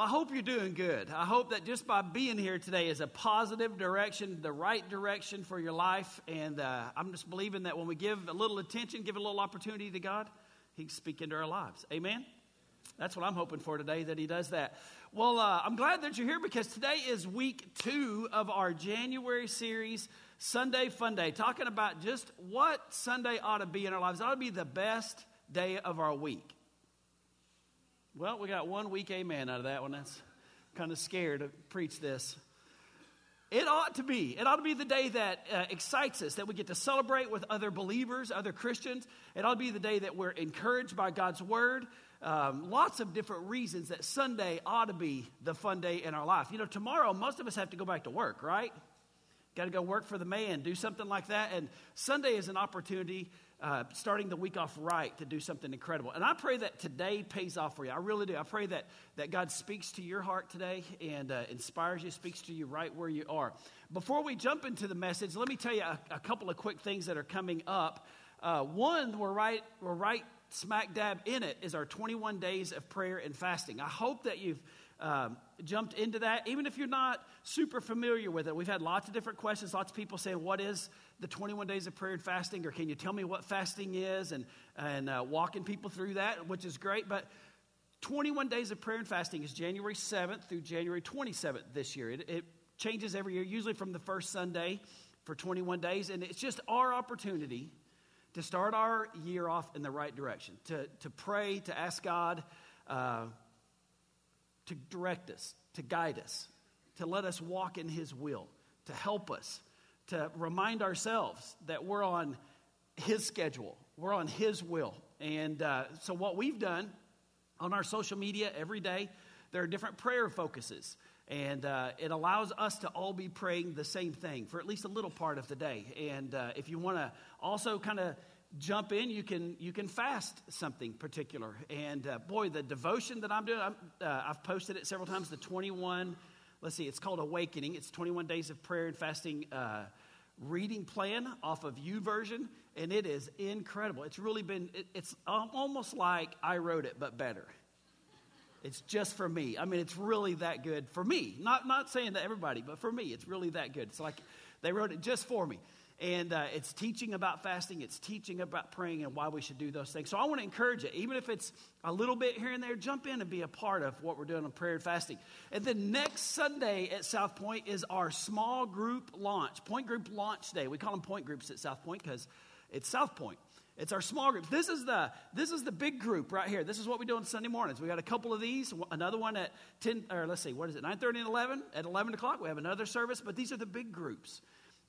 Well, I hope you're doing good. I hope that just by being here today is a positive direction, the right direction for your life. And uh, I'm just believing that when we give a little attention, give a little opportunity to God, He can speak into our lives. Amen? That's what I'm hoping for today, that He does that. Well, uh, I'm glad that you're here because today is week two of our January series, Sunday Fun Day, talking about just what Sunday ought to be in our lives. It ought to be the best day of our week. Well, we got one weak amen out of that one. That's kind of scared to preach this. It ought to be. It ought to be the day that uh, excites us, that we get to celebrate with other believers, other Christians. It ought to be the day that we're encouraged by God's word. Um, lots of different reasons that Sunday ought to be the fun day in our life. You know, tomorrow, most of us have to go back to work, right? Got to go work for the man, do something like that. And Sunday is an opportunity uh, starting the week off right to do something incredible. And I pray that today pays off for you. I really do. I pray that, that God speaks to your heart today and uh, inspires you, speaks to you right where you are. Before we jump into the message, let me tell you a, a couple of quick things that are coming up. Uh, one, we're right, we're right smack dab in it is our 21 days of prayer and fasting. I hope that you've um, jumped into that, even if you're not super familiar with it. We've had lots of different questions, lots of people saying, What is the 21 days of prayer and fasting? Or can you tell me what fasting is? And, and uh, walking people through that, which is great. But 21 days of prayer and fasting is January 7th through January 27th this year. It, it changes every year, usually from the first Sunday for 21 days. And it's just our opportunity to start our year off in the right direction, to, to pray, to ask God. Uh, to direct us, to guide us, to let us walk in His will, to help us, to remind ourselves that we're on His schedule, we're on His will. And uh, so, what we've done on our social media every day, there are different prayer focuses. And uh, it allows us to all be praying the same thing for at least a little part of the day. And uh, if you want to also kind of jump in, you can you can fast something particular. And uh, boy, the devotion that I'm doing, i have uh, posted it several times. The 21, let's see, it's called Awakening. It's 21 days of prayer and fasting. Uh, reading plan off of YouVersion and it is incredible it's really been it, it's almost like i wrote it but better it's just for me i mean it's really that good for me not not saying that everybody but for me it's really that good it's like they wrote it just for me and uh, it's teaching about fasting, it's teaching about praying and why we should do those things. So I want to encourage you, even if it's a little bit here and there, jump in and be a part of what we're doing on prayer and fasting. And then next Sunday at South Point is our small group launch, Point Group Launch Day. We call them point groups at South Point because it's South Point. It's our small group. This is the this is the big group right here. This is what we do on Sunday mornings. We got a couple of these. Another one at ten or let's see, what is it? Nine thirty and eleven. At eleven o'clock, we have another service. But these are the big groups.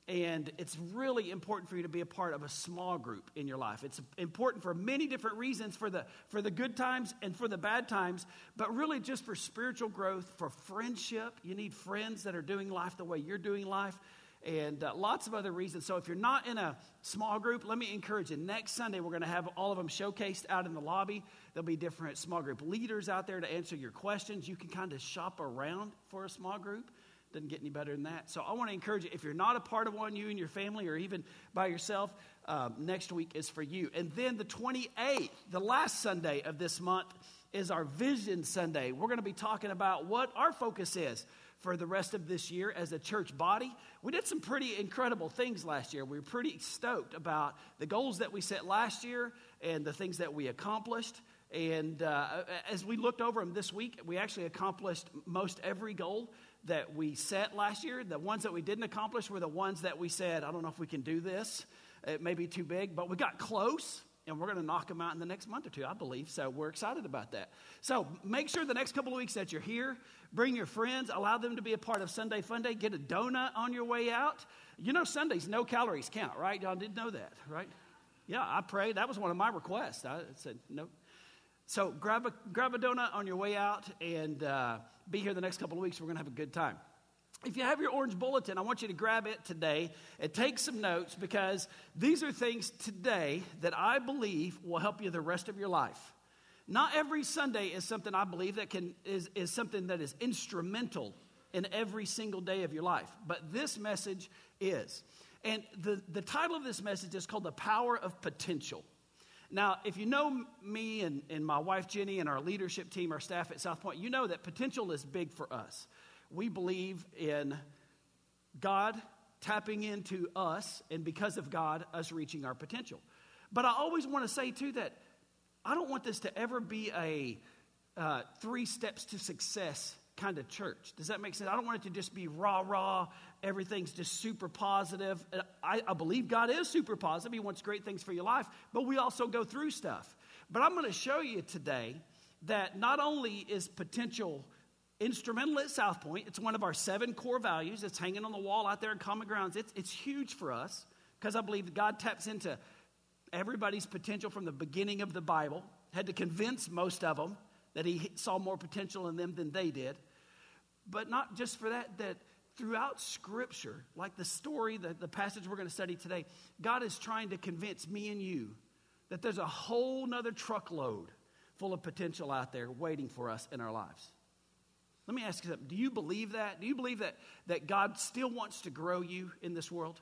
And it's really important for you to be a part of a small group in your life. It's important for many different reasons for the, for the good times and for the bad times, but really just for spiritual growth, for friendship. You need friends that are doing life the way you're doing life, and uh, lots of other reasons. So if you're not in a small group, let me encourage you. Next Sunday, we're going to have all of them showcased out in the lobby. There'll be different small group leaders out there to answer your questions. You can kind of shop around for a small group. Doesn't get any better than that. So I want to encourage you, if you're not a part of one, you and your family, or even by yourself, um, next week is for you. And then the 28th, the last Sunday of this month, is our Vision Sunday. We're going to be talking about what our focus is for the rest of this year as a church body. We did some pretty incredible things last year. We were pretty stoked about the goals that we set last year and the things that we accomplished. And uh, as we looked over them this week, we actually accomplished most every goal that we set last year. The ones that we didn't accomplish were the ones that we said, I don't know if we can do this. It may be too big, but we got close and we're going to knock them out in the next month or two, I believe. So we're excited about that. So make sure the next couple of weeks that you're here, bring your friends, allow them to be a part of Sunday Fun Day, get a donut on your way out. You know, Sundays, no calories count, right? Y'all didn't know that, right? Yeah, I prayed. That was one of my requests. I said, no, so grab a, grab a donut on your way out and uh, be here the next couple of weeks. We're going to have a good time. If you have your orange bulletin, I want you to grab it today and take some notes because these are things today that I believe will help you the rest of your life. Not every Sunday is something I believe that can is, is something that is instrumental in every single day of your life. But this message is. And the, the title of this message is called The Power of Potential. Now, if you know me and, and my wife Jenny and our leadership team, our staff at South Point, you know that potential is big for us. We believe in God tapping into us, and because of God, us reaching our potential. But I always want to say, too, that I don't want this to ever be a uh, three steps to success kind of church. Does that make sense? I don't want it to just be rah rah, everything's just super positive. I, I believe God is super positive. He wants great things for your life, but we also go through stuff. But I'm going to show you today that not only is potential instrumental at South Point, it's one of our seven core values. It's hanging on the wall out there in Common Grounds. It's, it's huge for us because I believe God taps into everybody's potential from the beginning of the Bible. Had to convince most of them that he saw more potential in them than they did. But not just for that, that throughout Scripture, like the story, the, the passage we're going to study today, God is trying to convince me and you that there's a whole nother truckload full of potential out there waiting for us in our lives. Let me ask you something. Do you believe that? Do you believe that, that God still wants to grow you in this world?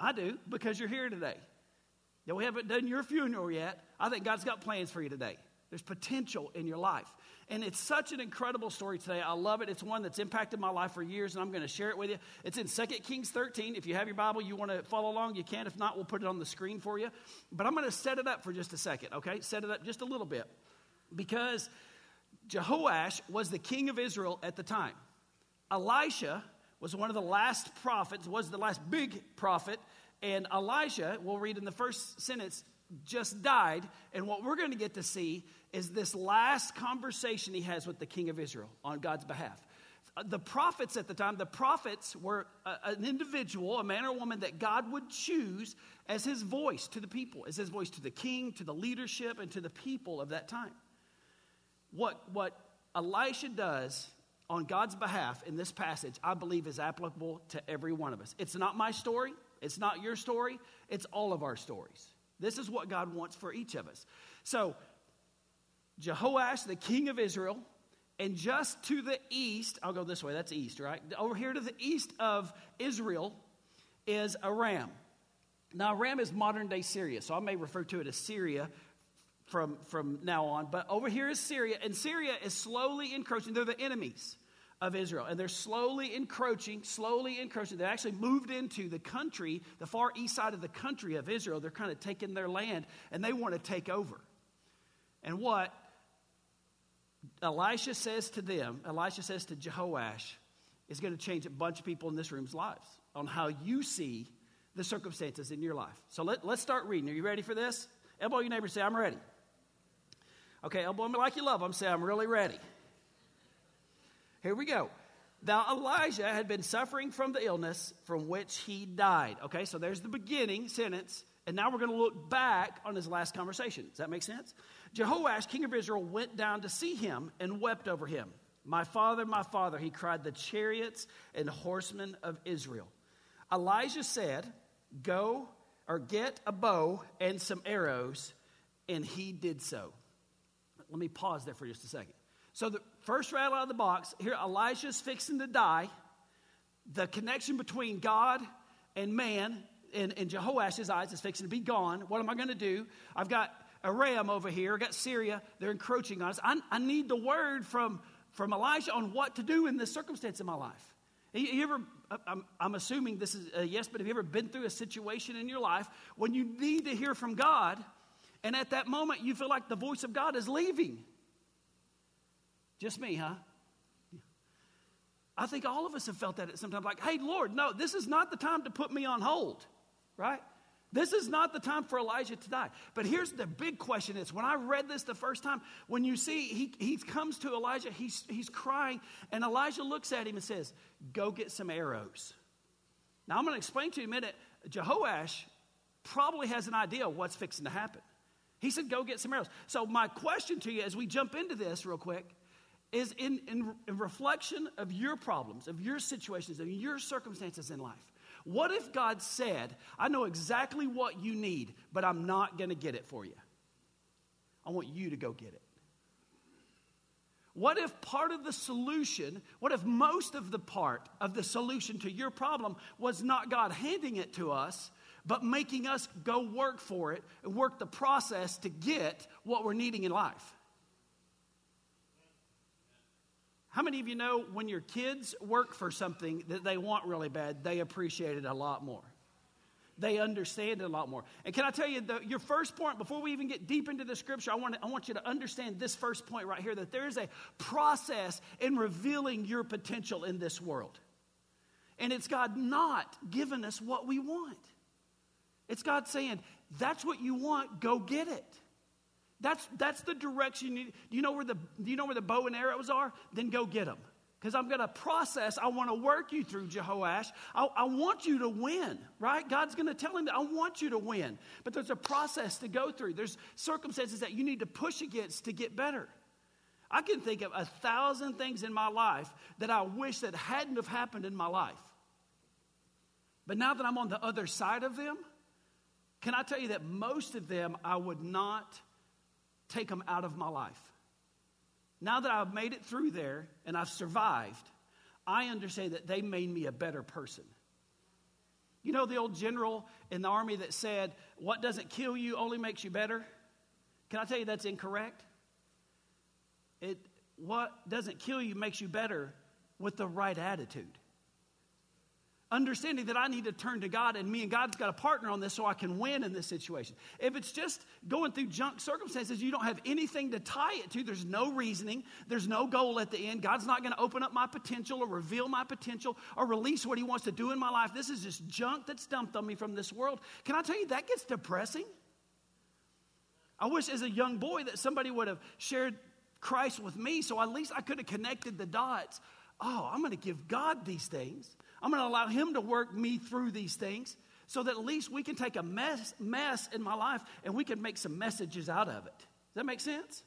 I do, because you're here today. Now, we haven't done your funeral yet. I think God's got plans for you today. There's potential in your life. And it's such an incredible story today. I love it. It's one that's impacted my life for years, and I'm going to share it with you. It's in 2 Kings 13. If you have your Bible, you want to follow along, you can. If not, we'll put it on the screen for you. But I'm going to set it up for just a second, okay? Set it up just a little bit. Because Jehoash was the king of Israel at the time. Elisha was one of the last prophets, was the last big prophet. And Elijah, we'll read in the first sentence, just died. And what we're going to get to see is this last conversation he has with the king of Israel on God's behalf. Uh, the prophets at the time, the prophets were a, an individual, a man or woman that God would choose as his voice to the people, as his voice to the king, to the leadership, and to the people of that time. What, what Elisha does on God's behalf in this passage, I believe is applicable to every one of us. It's not my story, it's not your story, it's all of our stories. This is what God wants for each of us. So, Jehoash, the king of Israel, and just to the east, I'll go this way, that's east, right? Over here to the east of Israel is Aram. Now, Aram is modern day Syria, so I may refer to it as Syria from, from now on. But over here is Syria, and Syria is slowly encroaching. They're the enemies of Israel. And they're slowly encroaching, slowly encroaching. They actually moved into the country, the far east side of the country of Israel. They're kind of taking their land and they want to take over. And what Elisha says to them, Elisha says to Jehoash, is going to change a bunch of people in this room's lives on how you see the circumstances in your life. So let, let's start reading. Are you ready for this? Elbow your neighbor say, I'm ready. Okay, elbow me like you love them. Say, I'm really ready. Here we go. Now, Elijah had been suffering from the illness from which he died. Okay, so there's the beginning sentence. And now we're going to look back on his last conversation. Does that make sense? Jehoash, king of Israel, went down to see him and wept over him. My father, my father, he cried, the chariots and horsemen of Israel. Elijah said, Go or get a bow and some arrows, and he did so. Let me pause there for just a second. So the first rattle out of the box, here Elijah's fixing to die. The connection between God and man in, in Jehoash's eyes is fixing to be gone. What am I going to do? I've got Aram over here. I've got Syria. They're encroaching on us. I, I need the word from, from Elijah on what to do in this circumstance in my life. You, you ever, I'm, I'm, assuming this is yes, but have you ever been through a situation in your life when you need to hear from God, and at that moment you feel like the voice of God is leaving? Just me, huh? I think all of us have felt that at some time. Like, hey, Lord, no, this is not the time to put me on hold, right? This is not the time for Elijah to die. But here's the big question is when I read this the first time, when you see he, he comes to Elijah, he's, he's crying, and Elijah looks at him and says, Go get some arrows. Now I'm going to explain to you in a minute. Jehoash probably has an idea of what's fixing to happen. He said, Go get some arrows. So, my question to you as we jump into this real quick is in, in, in, reflection of your problems, of your situations, of your circumstances in life. What if God said, I know exactly what you need, but I'm not going to get it for you? I want you to go get it. What if part of the solution, what if most of the part of the solution to your problem was not God handing it to us, but making us go work for it and work the process to get what we're needing in life. How many of you know when your kids work for something that they want really bad, they appreciate it a lot more? They understand it a lot more. And can I tell you, the, your first point, before we even get deep into the scripture, I want, to, I want you to understand this first point right here that there is a process in revealing your potential in this world. And it's God not giving us what we want. It's God saying, that's what you want, go get it. That's, that's the direction you, do you know where the do you know where the bow and arrows are? Then go get them. Because I'm going to process, I want to work you through, Jehoash. I, I want you to win, right? God's going to tell him that I want you to win. But there's a process to go through. There's circumstances that you need to push against to get better. I can think of a thousand things in my life that I wish that hadn't have happened in my life. But now that I'm on the other side of them, can I tell you that most of them I would not take them out of my life? Now that I've made it through there and I've survived, I understand that they made me a better person. You know the old general in the army that said, What doesn't kill you only makes you better? Can I tell you that's incorrect? It, what doesn't kill you makes you better with the right attitude understanding that I need to turn to God and me and God's got a partner on this so I can win in this situation. If it's just going through junk circumstances, you don't have anything to tie it to. There's no reasoning, there's no goal at the end. God's not going to open up my potential or reveal my potential or release what He wants to do in my life. This is just junk that's dumped on me from this world. Can I tell you, that gets depressing. I wish as a young boy that somebody would have shared Christ with me so at least I could have connected the dots. Oh, I'm going to give God these things. I'm going to allow Him to work me through these things so that at least we can take a mess, mess in my life and we can make some messages out of it. Does that make sense?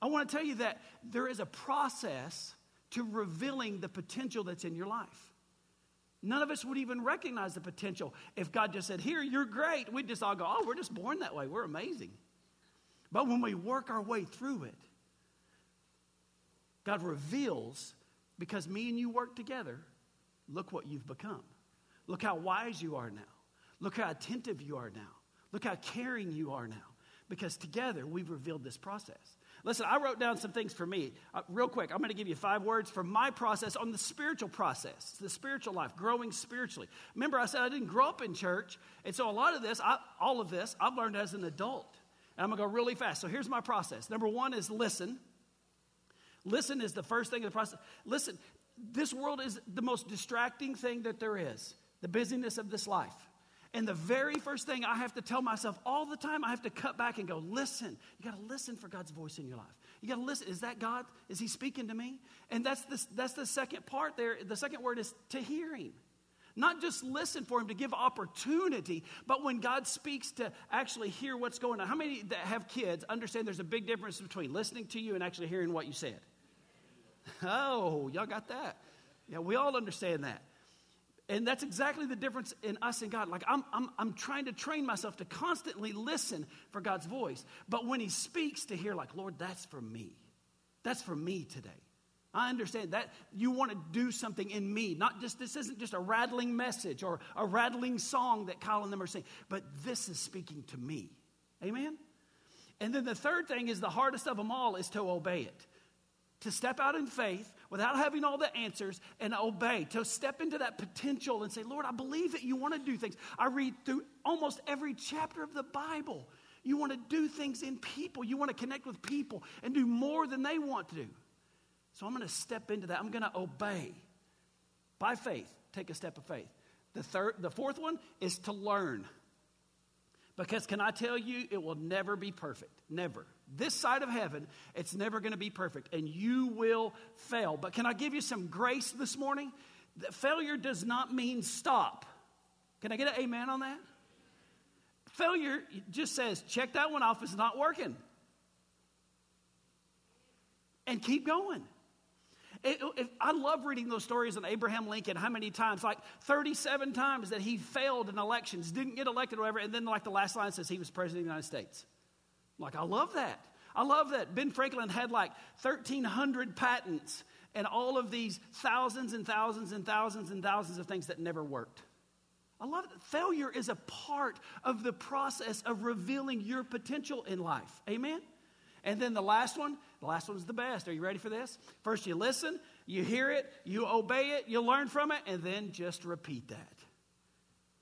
I want to tell you that there is a process to revealing the potential that's in your life. None of us would even recognize the potential if God just said, Here, you're great. We'd just all go, Oh, we're just born that way. We're amazing. But when we work our way through it, God reveals because me and you work together Look what you've become. Look how wise you are now. Look how attentive you are now. Look how caring you are now. Because together we've revealed this process. Listen, I wrote down some things for me. Uh, real quick, I'm going to give you five words for my process on the spiritual process, the spiritual life, growing spiritually. Remember, I said I didn't grow up in church. And so a lot of this, I, all of this, I've learned as an adult. And I'm going to go really fast. So here's my process. Number one is listen. Listen is the first thing in the process. Listen, this world is the most distracting thing that there is the busyness of this life. And the very first thing I have to tell myself all the time, I have to cut back and go, listen. You got to listen for God's voice in your life. You got to listen. Is that God? Is He speaking to me? And that's the, that's the second part there. The second word is to hear Him. Not just listen for Him to give opportunity, but when God speaks to actually hear what's going on. How many that have kids understand there's a big difference between listening to you and actually hearing what you said? Oh, y'all got that. Yeah, we all understand that. And that's exactly the difference in us and God. Like, I'm, I'm, I'm trying to train myself to constantly listen for God's voice. But when He speaks, to hear, like, Lord, that's for me. That's for me today. I understand that you want to do something in me. Not just, this isn't just a rattling message or a rattling song that Kyle and them are singing, but this is speaking to me. Amen? And then the third thing is the hardest of them all is to obey it to step out in faith without having all the answers and obey, to step into that potential and say, Lord, I believe that you want to do things. I read through almost every chapter of the Bible. You want to do things in people, you want to connect with people and do more than they want to do. So I'm going to step into that. I'm going to obey by faith, take a step of faith. The, third, the fourth one is to learn. Because can I tell you, it will never be perfect. Never. This side of heaven, it's never going to be perfect, and you will fail. But can I give you some grace this morning? Failure does not mean stop. Can I get an amen on that? Failure just says, check that one off, it's not working. And keep going. It, it, I love reading those stories on Abraham Lincoln. How many times? Like 37 times that he failed in elections, didn't get elected, or whatever. And then, like the last line says, he was president of the United States. Like, I love that. I love that. Ben Franklin had like 1,300 patents and all of these thousands and thousands and thousands and thousands of things that never worked. I love of failure is a part of the process of revealing your potential in life. Amen? And then the last one, the last one's the best. Are you ready for this? First, you listen, you hear it, you obey it, you learn from it, and then just repeat that.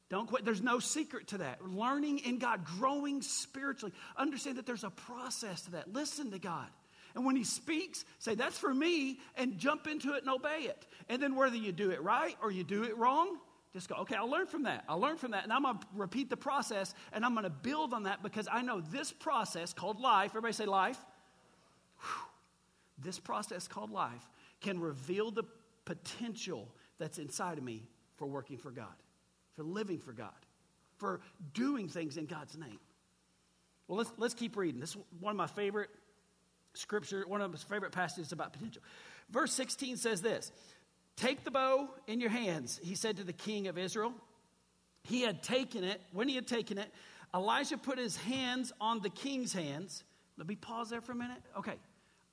Don't quit. There's no secret to that. Learning in God, growing spiritually. Understand that there's a process to that. Listen to God. And when He speaks, say, That's for me, and jump into it and obey it. And then whether you do it right or you do it wrong, just go, okay, I'll learn from that. I'll learn from that. And I'm going to repeat the process and I'm going to build on that because I know this process called life, everybody say life. Whew, this process called life can reveal the potential that's inside of me for working for God for living for God, for doing things in God's name. Well, let's, let's keep reading. This is one of my favorite scripture, one of my favorite passages about potential. Verse 16 says this Take the bow in your hands, he said to the king of Israel. He had taken it. When he had taken it, Elijah put his hands on the king's hands. Let me pause there for a minute. Okay.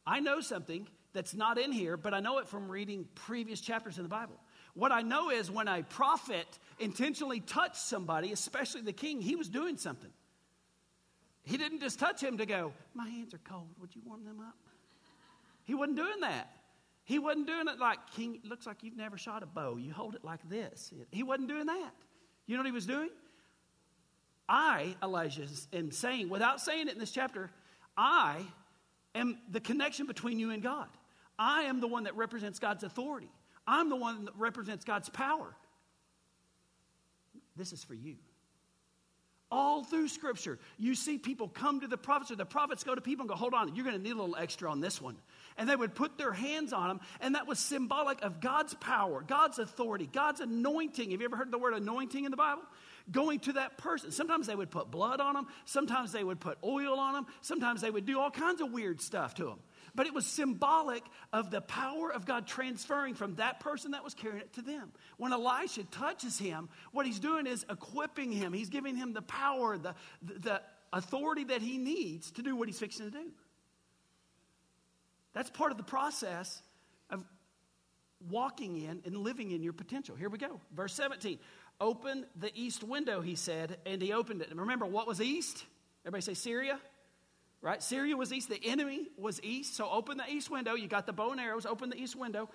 I know something that's not in here, but I know it from reading previous chapters in the Bible. What I know is when a prophet intentionally touched somebody, especially the king, he was doing something. He didn't just touch him to go, My hands are cold. Would you warm them up? He wasn't doing that. He wasn't doing it like, King, it looks like you've never shot a bow. You hold it like this. He wasn't doing that. You know what he was doing? I, Elijah, am saying, without saying it in this chapter, I am the connection between you and God. I am the one that represents God's authority. I'm the one that represents God's power. This is for you. All through Scripture, you see people come to the prophets, or the prophets go to people and go, Hold on, you're going to need a little extra on this one. And they would put their hands on them, and that was symbolic of God's power, God's authority, God's anointing. Have you ever heard the word anointing in the Bible? Going to that person. Sometimes they would put blood on them, sometimes they would put oil on them, sometimes they would do all kinds of weird stuff to them but it was symbolic of the power of God transferring from that person that was carrying it to them. When Elisha touches him, what he's doing is equipping him, he's giving him the power, the, the authority that he needs to do what he's fixing to do. That's part of the process of walking in and living in your potential. Here we go. Verse 17. Open the east window, he said, and he opened it. And remember, what was east? Everybody say Syria? Right? Syria was east, the enemy was east. So open the east window. You got the bow and arrows, open the east window.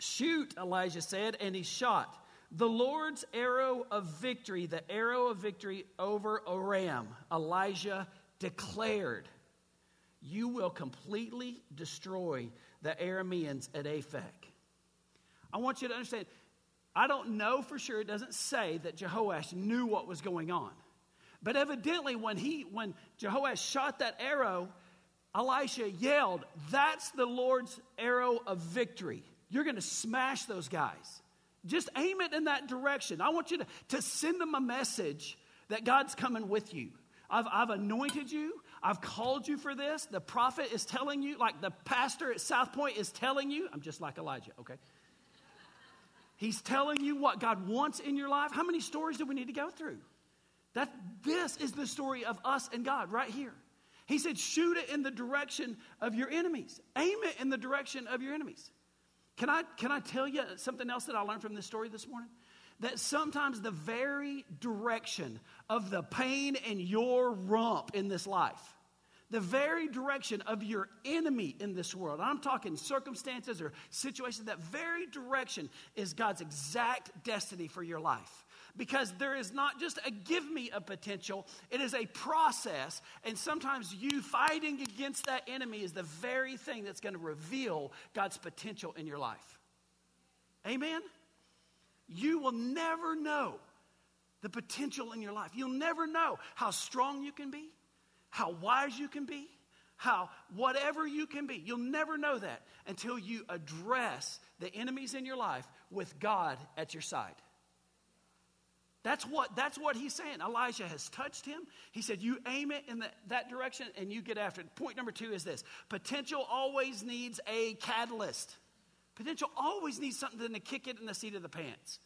Shoot, Elijah said, and he shot. The Lord's arrow of victory, the arrow of victory over Aram, Elijah declared, You will completely destroy the Arameans at Aphek. I want you to understand, I don't know for sure, it doesn't say that Jehoash knew what was going on. But evidently, when, he, when Jehoash shot that arrow, Elisha yelled, That's the Lord's arrow of victory. You're going to smash those guys. Just aim it in that direction. I want you to, to send them a message that God's coming with you. I've, I've anointed you. I've called you for this. The prophet is telling you, like the pastor at South Point is telling you. I'm just like Elijah, okay? He's telling you what God wants in your life. How many stories do we need to go through? That this is the story of us and God right here. He said, shoot it in the direction of your enemies. Aim it in the direction of your enemies. Can I, can I tell you something else that I learned from this story this morning? That sometimes the very direction of the pain in your rump in this life, the very direction of your enemy in this world, I'm talking circumstances or situations, that very direction is God's exact destiny for your life because there is not just a give me a potential, it is a process. And sometimes you fighting against that enemy is the very thing that's going to reveal God's potential in your life. Amen? You will never know the potential in your life. You'll never know how strong you can be, how wise you can be, how whatever you can be. You'll never know that until you address the enemies in your life with God at your side. That's what, that's what he's saying. Elijah has touched him. He said, You aim it in the, that direction and you get after it. Point number two is this potential always needs a catalyst. Potential always needs something to kick it in the seat of the pants.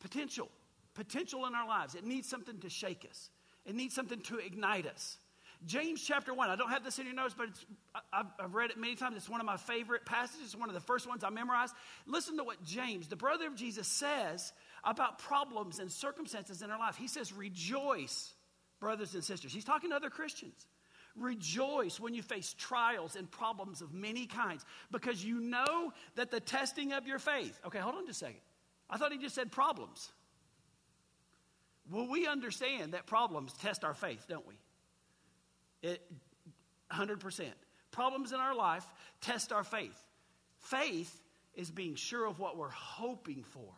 Potential. Potential in our lives. It needs something to shake us, it needs something to ignite us. James chapter 1. I don't have this in your notes, but I've, I've, read it many times. It's one of my favorite passages. It's one of the first ones I memorized. Listen to what James, the brother of Jesus, says about problems and circumstances in our life. He says, Rejoice, brothers and sisters. He's talking to other Christians. Rejoice when you face trials and problems of many kinds because you know that the testing of your faith. Okay, hold on just a second. I thought he just said problems. Well, we understand that problems test our faith, don't we? It, 100%. Problems in our life test our faith. Faith is being sure of what we're hoping for.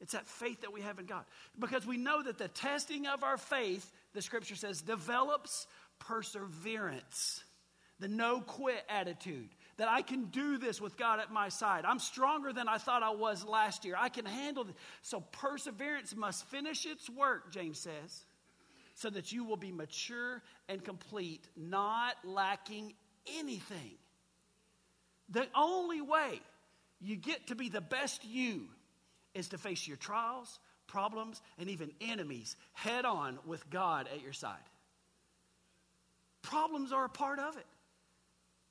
It's that faith that we have in God. Because we know that the testing of our faith, the scripture says, develops perseverance, the no quit attitude. That I can do this with God at my side. I'm stronger than I thought I was last year. I can handle this. So, perseverance must finish its work, James says, so that you will be mature and complete, not lacking anything. The only way you get to be the best you is to face your trials, problems, and even enemies head on with God at your side. Problems are a part of it.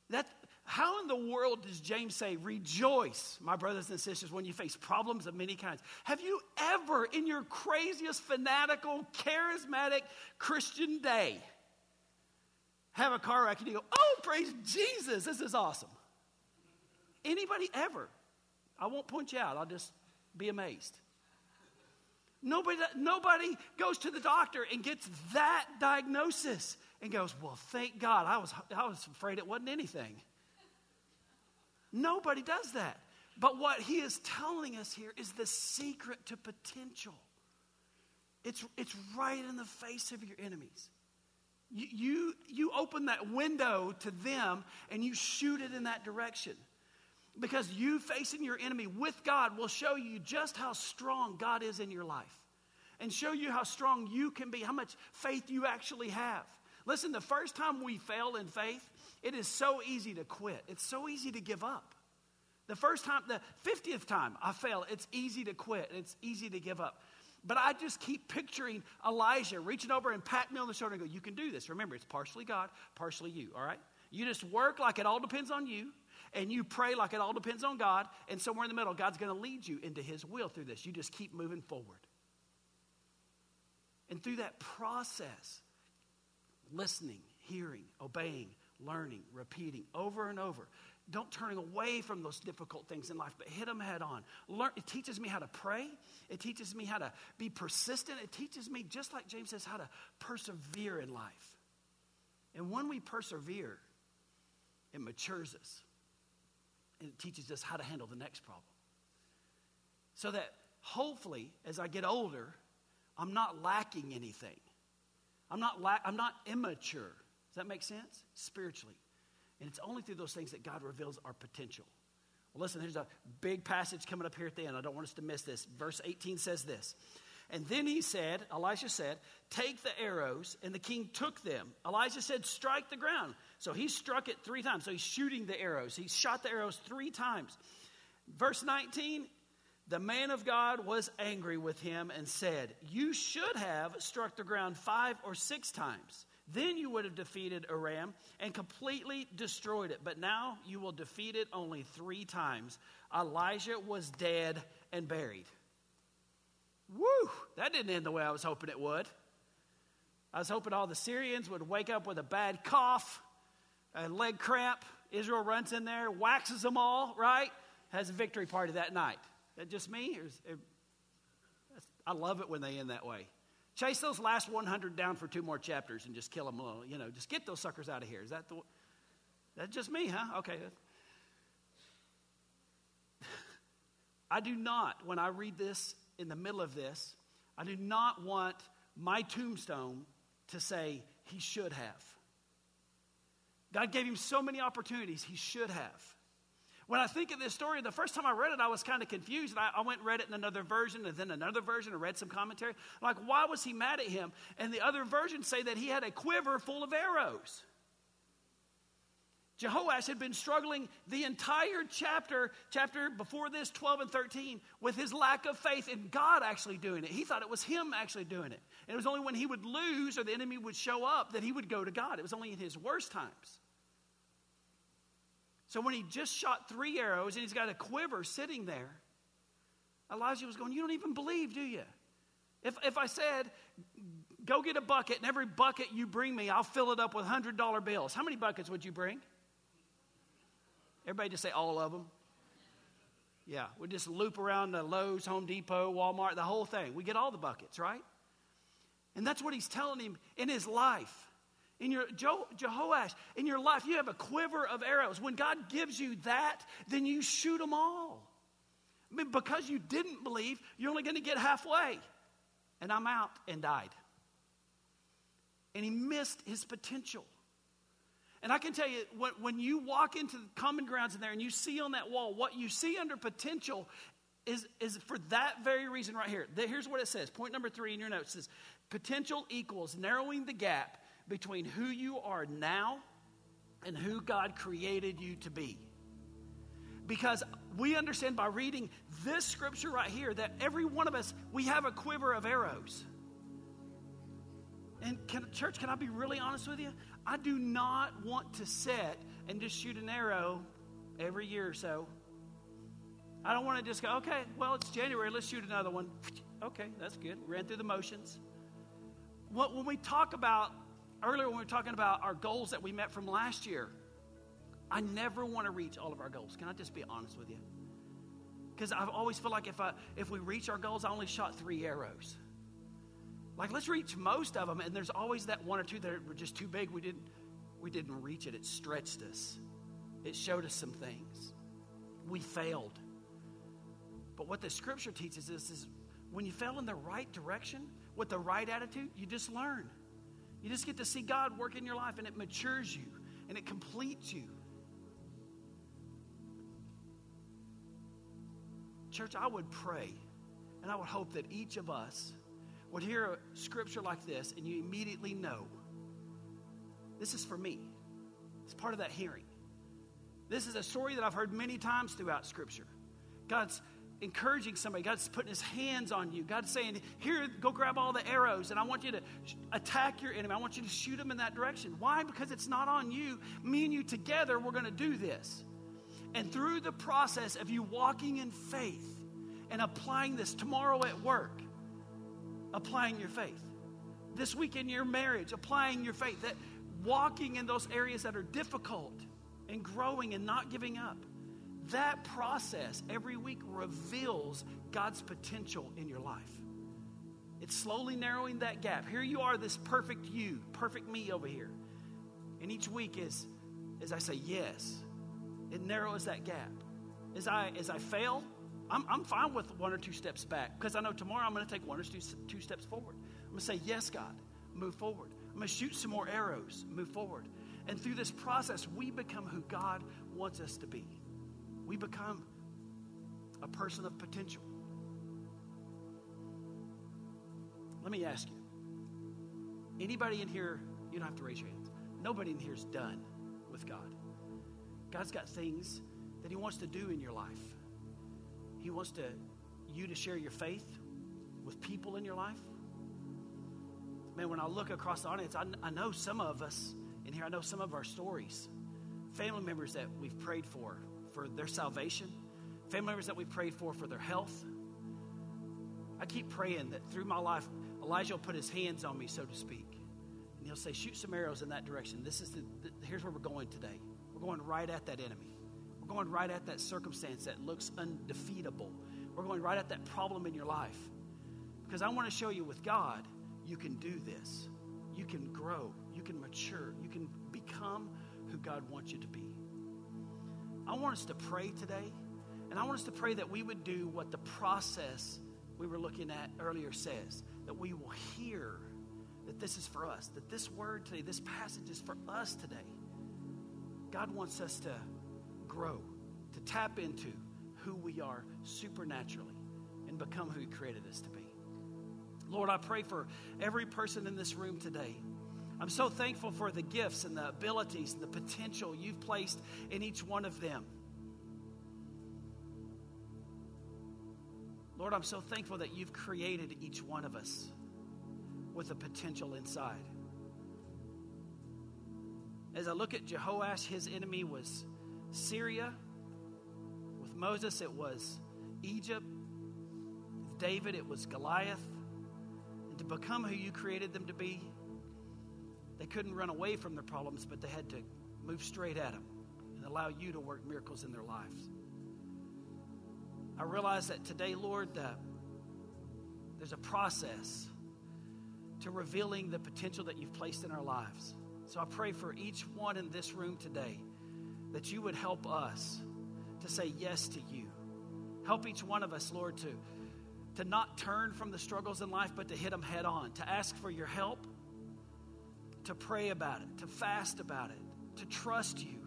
That, how in the world does James say, rejoice, my brothers and sisters, when you face problems of many kinds? Have you ever, in your craziest, fanatical, charismatic Christian day, have a car wreck and you go, oh, praise Jesus, this is awesome? Anybody ever? I won't point you out, I'll just be amazed. Nobody, nobody goes to the doctor and gets that diagnosis and goes, Well, thank God. I was, I was afraid it wasn't anything. Nobody does that. But what he is telling us here is the secret to potential. It's, it's right in the face of your enemies. You, you, you open that window to them and you shoot it in that direction. Because you facing your enemy with God will show you just how strong God is in your life and show you how strong you can be, how much faith you actually have. Listen, the first time we fail in faith, it is so easy to quit. It's so easy to give up. The first time, the 50th time I fail, it's easy to quit. It's easy to give up. But I just keep picturing Elijah reaching over and patting me on the shoulder and go, You can do this. Remember, it's partially God, partially you, all right? You just work like it all depends on you, and you pray like it all depends on God, and somewhere in the middle, God's going to lead you into His will through this. You just keep moving forward. And through that process, listening, hearing, obeying, learning, repeating over and over. Don't turning away from those difficult things in life, but hit them head on. Learn, it teaches me how to pray. It teaches me how to be persistent. It teaches me, just like James says, how to persevere in life. And when we persevere, it matures us. And it teaches us how to handle the next problem. So that hopefully, as I get older, I'm not lacking anything. I'm not, la- I'm not immature. Does that make sense? Spiritually. And it's only through those things that God reveals our potential. Well, listen, there's a big passage coming up here at the end. I don't want us to miss this. Verse 18 says this. And then he said, Elisha said, Take the arrows. And the king took them. Elijah said, Strike the ground. So he struck it three times. So he's shooting the arrows. He shot the arrows three times. Verse 19, the man of God was angry with him and said, You should have struck the ground five or six times. Then you would have defeated Aram and completely destroyed it. But now you will defeat it only three times. Elijah was dead and buried. Woo! That didn't end the way I was hoping it would. I was hoping all the Syrians would wake up with a bad cough, a leg cramp. Israel runs in there, waxes them all, right? Has a victory party that night that just me? Or is it, I love it when they end that way. Chase those last 100 down for two more chapters and just kill them. Little, you know, just get those suckers out of here. Is that the? That's just me, huh? Okay. I do not, when I read this in the middle of this, I do not want my tombstone to say he should have. God gave him so many opportunities, he should have. When I think of this story, the first time I read it, I was kind of confused. I, I, went and read it in another version and then another version and read some commentary. Like, why was he mad at him? And the other versions say that he had a quiver full of arrows. Jehoash had been struggling the entire chapter, chapter before this, 12 and 13, with his lack of faith in God actually doing it. He thought it was him actually doing it. And it was only when he would lose or the enemy would show up that he would go to God. It was only in his worst times. So when he just shot three arrows and he's got a quiver sitting there, Elijah was going, You don't even believe, do you? If, if I said, Go get a bucket, and every bucket you bring me, I'll fill it up with $100 bills, how many buckets would you bring? Everybody just say all of them. Yeah, we just loop around the Lowe's, Home Depot, Walmart, the whole thing. We get all the buckets, right? And that's what he's telling him in his life. In your Je- Jehoash, in your life, you have a quiver of arrows. When God gives you that, then you shoot them all. I mean, because you didn't believe, you're only going to get halfway. And I'm out and died. And he missed his potential. And I can tell you, when, when you walk into the common grounds in there and you see on that wall, what you see under potential is, is for that very reason right here. Here's what it says. Point number three in your notes says potential equals narrowing the gap between who you are now and who God created you to be. Because we understand by reading this scripture right here that every one of us, we have a quiver of arrows. And can, church, can I be really honest with you? I do not want to sit and just shoot an arrow every year or so. I don't want to just go, okay, well, it's January, let's shoot another one. Okay, that's good. Ran through the motions. What, when we talk about, earlier when we were talking about our goals that we met from last year, I never want to reach all of our goals. Can I just be honest with you? Because I've always felt like if, I, if we reach our goals, I only shot three arrows. Like, let's reach most of them, and there's always that one or two that were just too big. We didn't, we didn't reach it. It stretched us, it showed us some things. We failed. But what the scripture teaches us is when you fail in the right direction, with the right attitude, you just learn. You just get to see God work in your life, and it matures you and it completes you. Church, I would pray and I would hope that each of us would hear a scripture like this and you immediately know this is for me. It's part of that hearing. This is a story that I've heard many times throughout Scripture. God's encouraging somebody. God's putting his hands on you. God's saying, Here, go grab all the arrows, and I want you to attack your enemy. I want you to shoot him in that direction. Why? Because it's not on you. Me and you together, we're going to do this. And through the process of you walking in faith and applying this tomorrow at work, applying your faith. This week in your marriage, applying your faith. That walking in those areas that are difficult and growing and not giving up. That process every week reveals God's potential in your life. It's slowly narrowing that gap. Here you are, this perfect you, perfect me over here. And each week is as I say yes, it narrows that gap. As I as I fail, I'm, I'm fine with one or two steps back because I know tomorrow I'm going to take one or two, two steps forward. I'm going to say, Yes, God, move forward. I'm going to shoot some more arrows, move forward. And through this process, we become who God wants us to be. We become a person of potential. Let me ask you anybody in here, you don't have to raise your hands, nobody in here is done with God. God's got things that He wants to do in your life. He wants to you to share your faith with people in your life. Man, when I look across the audience, I, I know some of us in here, I know some of our stories. Family members that we've prayed for, for their salvation, family members that we've prayed for, for their health. I keep praying that through my life, Elijah will put his hands on me, so to speak. And he'll say, shoot some arrows in that direction. This is the, the here's where we're going today. We're going right at that enemy. We're going right at that circumstance that looks undefeatable. We're going right at that problem in your life. Because I want to show you with God, you can do this. You can grow. You can mature. You can become who God wants you to be. I want us to pray today. And I want us to pray that we would do what the process we were looking at earlier says that we will hear that this is for us, that this word today, this passage is for us today. God wants us to grow, to tap into who we are supernaturally and become who He created us to be. Lord, I pray for every person in this room today. I'm so thankful for the gifts and the abilities and the potential you've placed in each one of them. Lord, I'm so thankful that you've created each one of us with a potential inside. As I look at Jehoash, his enemy was Syria. With Moses, it was Egypt. With David, it was Goliath. And to become who you created them to be, they couldn't run away from their problems, but they had to move straight at them and allow you to work miracles in their lives. I realize that today, Lord, that there's a process to revealing the potential that you've placed in our lives. So I pray for each one in this room today that you would help us to say yes to you. Help each one of us, Lord, to, to not turn from the struggles in life, but to hit them head on, to ask for your help, to pray about it, to fast about it, to trust you.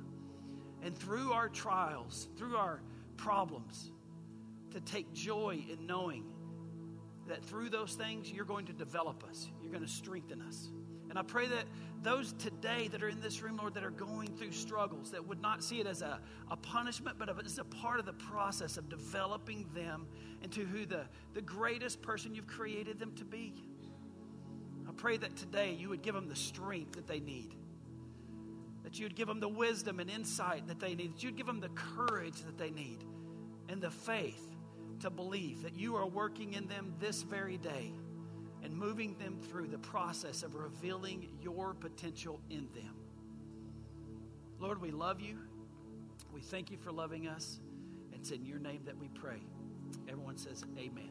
And through our trials, through our problems, to take joy in knowing that through those things, you're going to develop us, you're going to strengthen us. And I pray that those today that are in this room, Lord, that are going through struggles, that would not see it as a, a punishment, but as a part of the process of developing them into who the, the greatest person you've created them to be. Pray that today you would give them the strength that they need, that you'd give them the wisdom and insight that they need, that you'd give them the courage that they need, and the faith to believe that you are working in them this very day and moving them through the process of revealing your potential in them. Lord, we love you. We thank you for loving us. It's in your name that we pray. Everyone says, Amen.